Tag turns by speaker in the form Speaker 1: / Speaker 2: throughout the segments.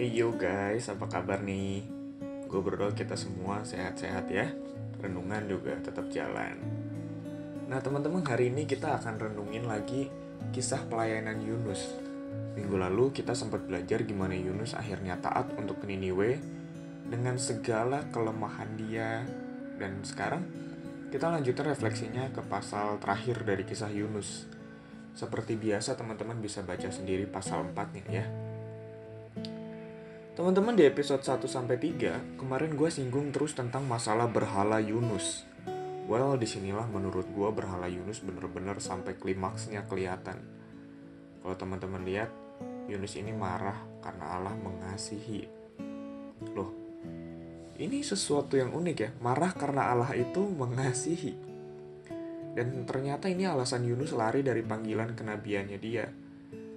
Speaker 1: Hey yo guys, apa kabar nih? Gue berdoa kita semua sehat-sehat ya. Renungan juga tetap jalan. Nah teman-teman hari ini kita akan renungin lagi kisah pelayanan Yunus. Minggu lalu kita sempat belajar gimana Yunus akhirnya taat untuk Niniwe dengan segala kelemahan dia. Dan sekarang kita lanjutin refleksinya ke pasal terakhir dari kisah Yunus. Seperti biasa teman-teman bisa baca sendiri pasal 4-nya ya. Teman-teman di episode 1 sampai 3, kemarin gue singgung terus tentang masalah berhala Yunus. Well, di sinilah menurut gue berhala Yunus bener-bener sampai klimaksnya kelihatan. Kalau teman-teman lihat, Yunus ini marah karena Allah mengasihi. Loh, ini sesuatu yang unik ya, marah karena Allah itu mengasihi. Dan ternyata ini alasan Yunus lari dari panggilan kenabiannya dia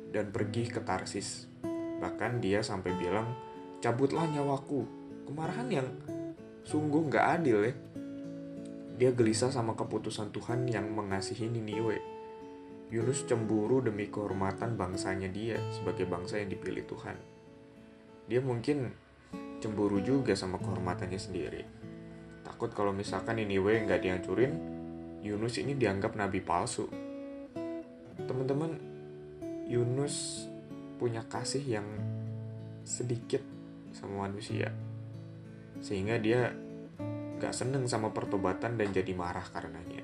Speaker 1: dan pergi ke Tarsis. Bahkan dia sampai bilang, cabutlah nyawaku. Kemarahan yang sungguh nggak adil ya. Dia gelisah sama keputusan Tuhan yang mengasihi Niniwe. Yunus cemburu demi kehormatan bangsanya dia sebagai bangsa yang dipilih Tuhan. Dia mungkin cemburu juga sama kehormatannya sendiri. Takut kalau misalkan Niniwe nggak dihancurin, Yunus ini dianggap nabi palsu. Teman-teman, Yunus punya kasih yang sedikit sama manusia. Sehingga dia gak seneng sama pertobatan dan jadi marah karenanya.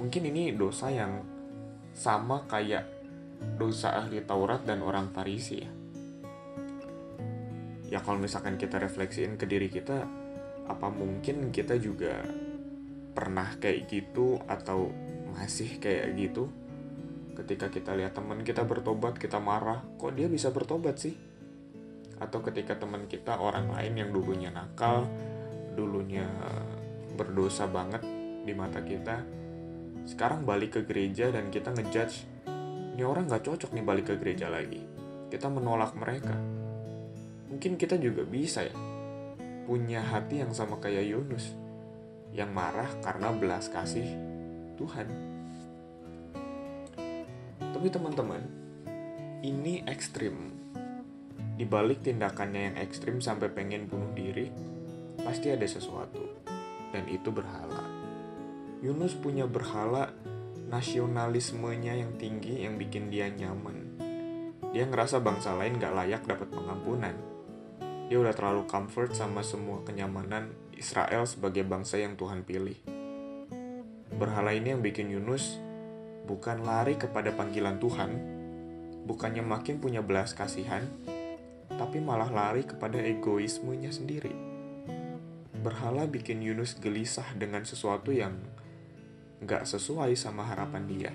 Speaker 1: Mungkin ini dosa yang sama kayak dosa ahli Taurat dan orang Farisi ya. Ya kalau misalkan kita refleksiin ke diri kita apa mungkin kita juga pernah kayak gitu atau masih kayak gitu ketika kita lihat teman kita bertobat kita marah kok dia bisa bertobat sih? Atau ketika teman kita orang lain yang dulunya nakal dulunya berdosa banget di mata kita sekarang balik ke gereja dan kita ngejudge ini orang nggak cocok nih balik ke gereja lagi. Kita menolak mereka. Mungkin kita juga bisa ya punya hati yang sama kayak Yunus yang marah karena belas kasih Tuhan tapi teman-teman, ini ekstrim. Di balik tindakannya yang ekstrim sampai pengen bunuh diri, pasti ada sesuatu. Dan itu berhala. Yunus punya berhala nasionalismenya yang tinggi yang bikin dia nyaman. Dia ngerasa bangsa lain gak layak dapat pengampunan. Dia udah terlalu comfort sama semua kenyamanan Israel sebagai bangsa yang Tuhan pilih. Berhala ini yang bikin Yunus bukan lari kepada panggilan Tuhan, bukannya makin punya belas kasihan, tapi malah lari kepada egoismenya sendiri. Berhala bikin Yunus gelisah dengan sesuatu yang gak sesuai sama harapan dia.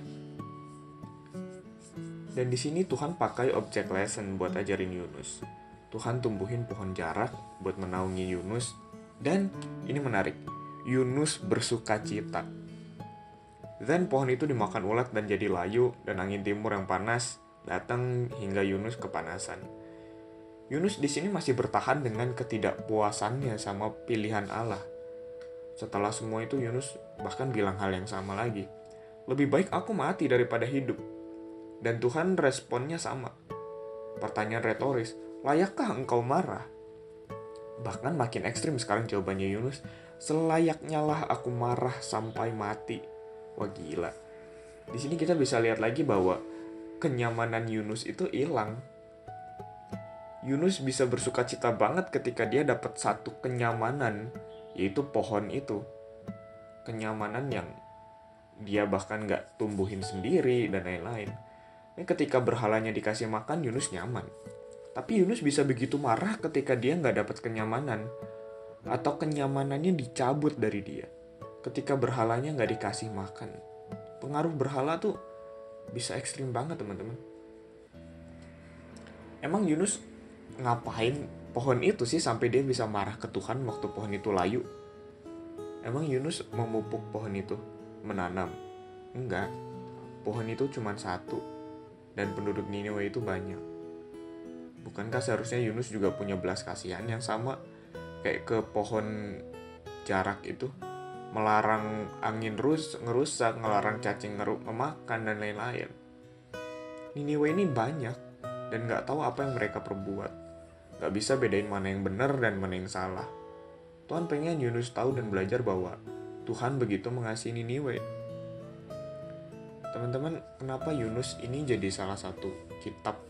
Speaker 1: Dan di sini Tuhan pakai object lesson buat ajarin Yunus. Tuhan tumbuhin pohon jarak buat menaungi Yunus. Dan ini menarik, Yunus bersuka cita dan pohon itu dimakan ulat dan jadi layu dan angin timur yang panas datang hingga Yunus kepanasan. Yunus di sini masih bertahan dengan ketidakpuasannya sama pilihan Allah. Setelah semua itu Yunus bahkan bilang hal yang sama lagi. Lebih baik aku mati daripada hidup. Dan Tuhan responnya sama. Pertanyaan retoris, layakkah engkau marah? Bahkan makin ekstrim sekarang jawabannya Yunus, selayaknya lah aku marah sampai mati Wah gila. Di sini kita bisa lihat lagi bahwa kenyamanan Yunus itu hilang. Yunus bisa bersuka cita banget ketika dia dapat satu kenyamanan, yaitu pohon itu. Kenyamanan yang dia bahkan nggak tumbuhin sendiri dan lain-lain. Ini ketika berhalanya dikasih makan, Yunus nyaman. Tapi Yunus bisa begitu marah ketika dia nggak dapat kenyamanan. Atau kenyamanannya dicabut dari dia ketika berhalanya nggak dikasih makan. Pengaruh berhala tuh bisa ekstrim banget teman-teman. Emang Yunus ngapain pohon itu sih sampai dia bisa marah ke Tuhan waktu pohon itu layu? Emang Yunus memupuk pohon itu, menanam? Enggak. Pohon itu cuma satu dan penduduk Niniwe itu banyak. Bukankah seharusnya Yunus juga punya belas kasihan yang sama kayak ke pohon jarak itu? Melarang angin rus ngerusak, ngelarang cacing ngeruk memakan dan lain-lain. Niniwe ini banyak dan nggak tahu apa yang mereka perbuat. Gak bisa bedain mana yang benar dan mana yang salah. Tuhan pengen Yunus tahu dan belajar bahwa Tuhan begitu mengasihi Niniwe. Teman-teman, kenapa Yunus ini jadi salah satu kitab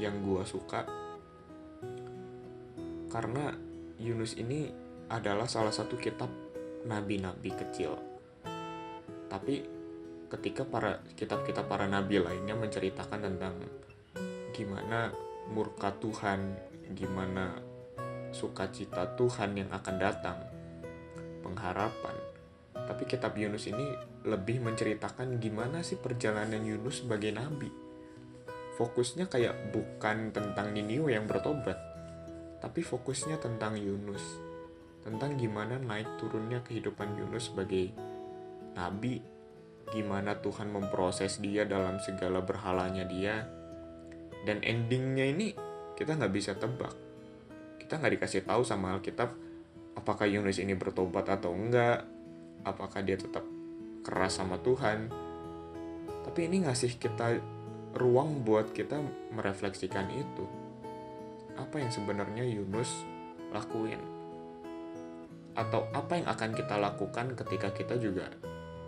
Speaker 1: yang gua suka? Karena Yunus ini adalah salah satu kitab nabi-nabi kecil. Tapi ketika para kitab-kitab para nabi lainnya menceritakan tentang gimana murka Tuhan, gimana sukacita Tuhan yang akan datang, pengharapan. Tapi kitab Yunus ini lebih menceritakan gimana sih perjalanan Yunus sebagai nabi. Fokusnya kayak bukan tentang Niniwe yang bertobat, tapi fokusnya tentang Yunus. Tentang gimana naik turunnya kehidupan Yunus sebagai nabi, gimana Tuhan memproses dia dalam segala berhalanya dia, dan endingnya ini kita nggak bisa tebak. Kita nggak dikasih tahu sama Alkitab apakah Yunus ini bertobat atau enggak, apakah dia tetap keras sama Tuhan. Tapi ini ngasih kita ruang buat kita merefleksikan itu. Apa yang sebenarnya Yunus lakuin? Atau apa yang akan kita lakukan ketika kita juga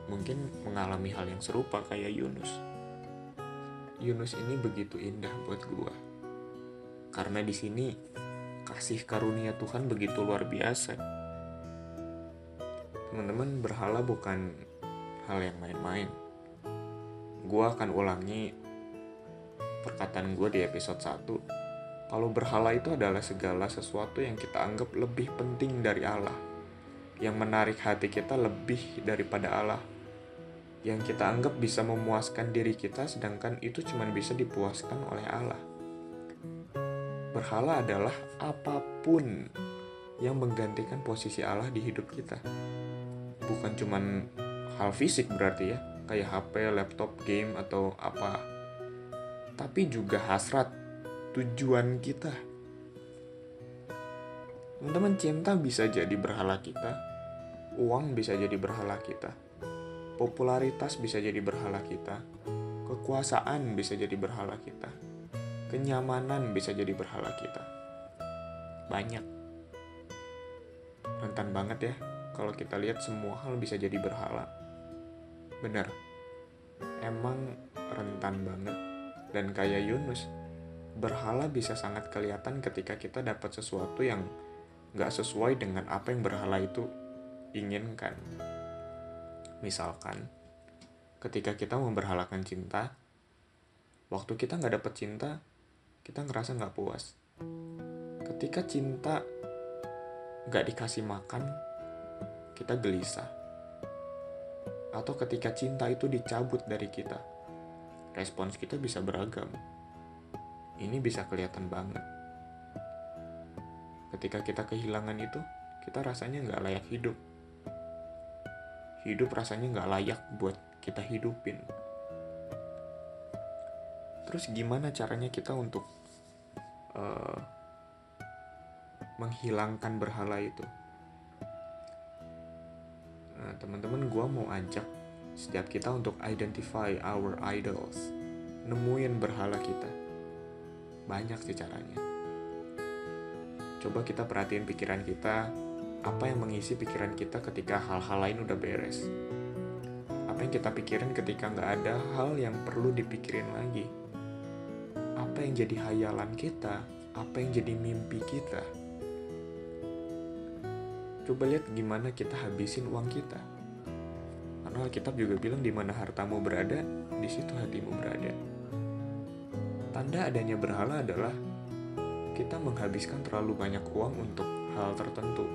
Speaker 1: mungkin mengalami hal yang serupa kayak Yunus. Yunus ini begitu indah buat gua. Karena di sini kasih karunia Tuhan begitu luar biasa. Teman-teman, berhala bukan hal yang main-main. Gua akan ulangi perkataan gue di episode 1. Kalau berhala itu adalah segala sesuatu yang kita anggap lebih penting dari Allah. Yang menarik hati kita lebih daripada Allah. Yang kita anggap bisa memuaskan diri kita sedangkan itu cuma bisa dipuaskan oleh Allah. Berhala adalah apa pun yang menggantikan posisi Allah di hidup kita. Bukan cuman hal fisik berarti ya, kayak HP, laptop, game atau apa. Tapi juga hasrat, tujuan kita. Teman-teman cinta bisa jadi berhala kita, uang bisa jadi berhala kita, popularitas bisa jadi berhala kita, kekuasaan bisa jadi berhala kita, kenyamanan bisa jadi berhala kita. Banyak. Rentan banget ya kalau kita lihat semua hal bisa jadi berhala. Benar. Emang rentan banget. Dan kayak Yunus, berhala bisa sangat kelihatan ketika kita dapat sesuatu yang gak sesuai dengan apa yang berhala itu inginkan. Misalkan, ketika kita memberhalakan cinta, waktu kita nggak dapet cinta, kita ngerasa nggak puas. Ketika cinta nggak dikasih makan, kita gelisah. Atau ketika cinta itu dicabut dari kita, respons kita bisa beragam. Ini bisa kelihatan banget. Ketika kita kehilangan itu, kita rasanya nggak layak hidup. Hidup rasanya nggak layak buat kita hidupin. Terus gimana caranya kita untuk uh, menghilangkan berhala itu? Nah, teman-teman, gue mau ajak setiap kita untuk identify our idols, nemuin berhala kita. Banyak sih caranya. Coba kita perhatiin pikiran kita, apa yang mengisi pikiran kita ketika hal-hal lain udah beres. Apa yang kita pikirin ketika nggak ada hal yang perlu dipikirin lagi. Apa yang jadi hayalan kita, apa yang jadi mimpi kita. Coba lihat gimana kita habisin uang kita. Karena Alkitab juga bilang di mana hartamu berada, di situ hatimu berada. Tanda adanya berhala adalah kita menghabiskan terlalu banyak uang untuk hal tertentu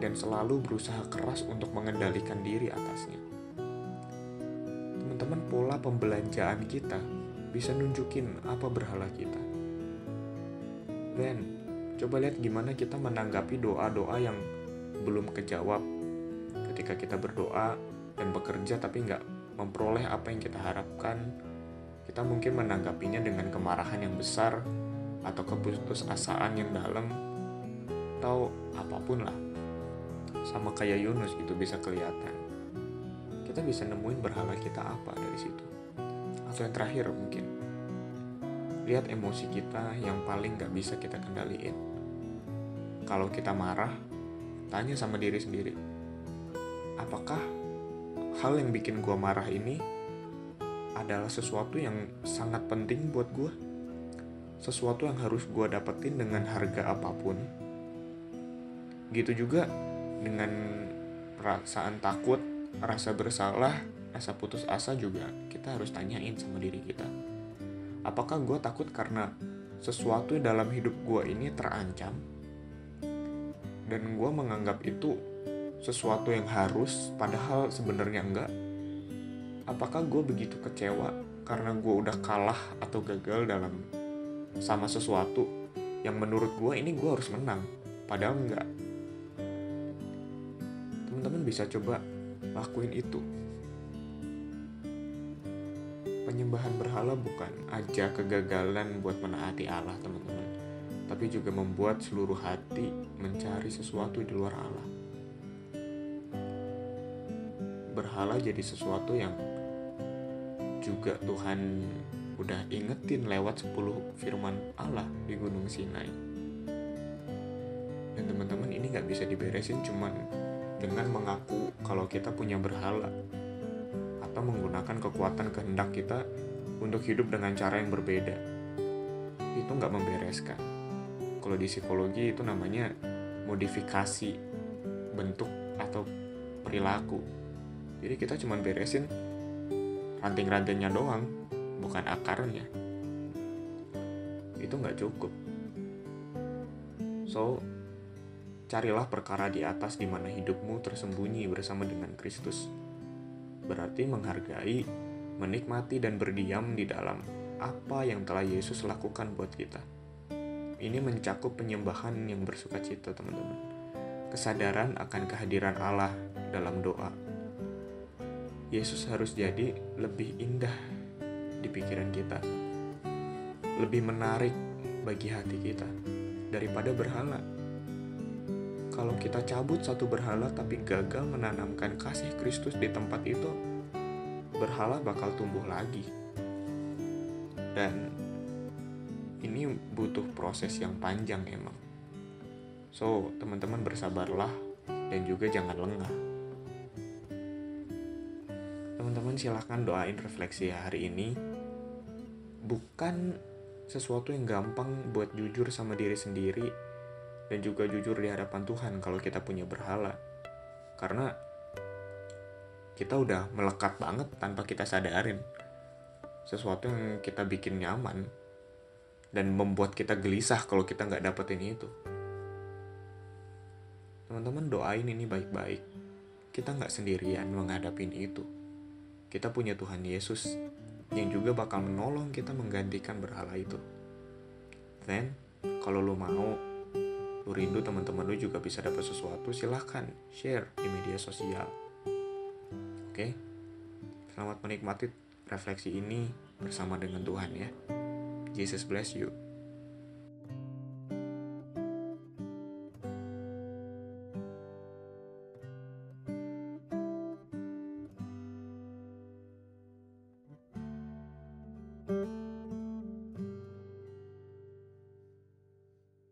Speaker 1: dan selalu berusaha keras untuk mengendalikan diri atasnya. Teman-teman, pola pembelanjaan kita bisa nunjukin apa berhala kita. Dan coba lihat gimana kita menanggapi doa-doa yang belum kejawab ketika kita berdoa dan bekerja tapi nggak memperoleh apa yang kita harapkan kita mungkin menanggapinya dengan kemarahan yang besar atau keputusasaan yang dalam atau apa pun lah sama kayak Yunus itu bisa kelihatan kita bisa nemuin berhala kita apa dari situ atau yang terakhir mungkin lihat emosi kita yang paling gak bisa kita kendaliin. Kalau kita marah, tanya sama diri sendiri, apakah hal yang bikin gue marah ini adalah sesuatu yang sangat penting buat gue? Sesuatu yang harus gue dapetin dengan harga apa pun. Gitu juga dengan perasaan takut, rasa bersalah, rasa putus asa juga kita harus tanyain sama diri kita. Apakah gue takut karena sesuatu dalam hidup gue ini terancam? Dan gue menganggap itu sesuatu yang harus, padahal sebenarnya enggak. Apakah gue begitu kecewa karena gue udah kalah atau gagal dalam sama sesuatu yang menurut gue ini gue harus menang, padahal enggak. Teman-teman bisa coba lakuin itu. Penyembahan berhala bukan aja kegagalan buat menaati Allah, teman-teman, tapi juga membuat seluruh hati mencari sesuatu di luar Allah berhala jadi sesuatu yang juga Tuhan udah ingetin lewat 10 firman Allah di Gunung Sinai. Dan teman-teman ini nggak bisa diberesin cuman dengan mengaku kalau kita punya berhala atau menggunakan kekuatan kehendak kita untuk hidup dengan cara yang berbeda. Itu nggak membereskan. Kalau di psikologi itu namanya modifikasi bentuk atau perilaku jadi kita cuma beresin ranting-rantingnya doang bukan akarnya itu nggak cukup. So carilah perkara di atas di mana hidupmu tersembunyi bersama dengan Kristus. Berarti menghargai menikmati dan berdiam di dalam apa yang telah Yesus lakukan buat kita. Ini mencakup penyembahan yang bersuka cita teman-teman. Kesadaran akan kehadiran Allah dalam doa. Yesus harus jadi lebih indah di pikiran kita, lebih menarik bagi hati kita daripada berhala. Kalau kita cabut satu berhala tapi gagal menanamkan kasih Kristus di tempat itu, berhala bakal tumbuh lagi. Dan ini butuh proses yang panjang emang. So, teman-teman bersabarlah dan juga jangan lengah teman-teman silahkan doain refleksi hari ini bukan sesuatu yang gampang buat jujur sama diri sendiri dan juga jujur di hadapan Tuhan kalau kita punya berhala. Karena kita udah melekat banget tanpa kita sadarin. Sesuatu yang kita bikin nyaman dan membuat kita gelisah kalau kita nggak dapetin itu. Teman-teman doain ini baik-baik. Kita nggak sendirian menghadapin itu. Kita punya Tuhan Yesus yang juga bakal menolong kita menggantikan berhala itu. Then, kalau lo mau, lo rindu teman-teman lo juga bisa dapat sesuatu, silahkan share di media sosial. Oke, selamat menikmati refleksi ini bersama dengan Tuhan ya. Jesus bless you.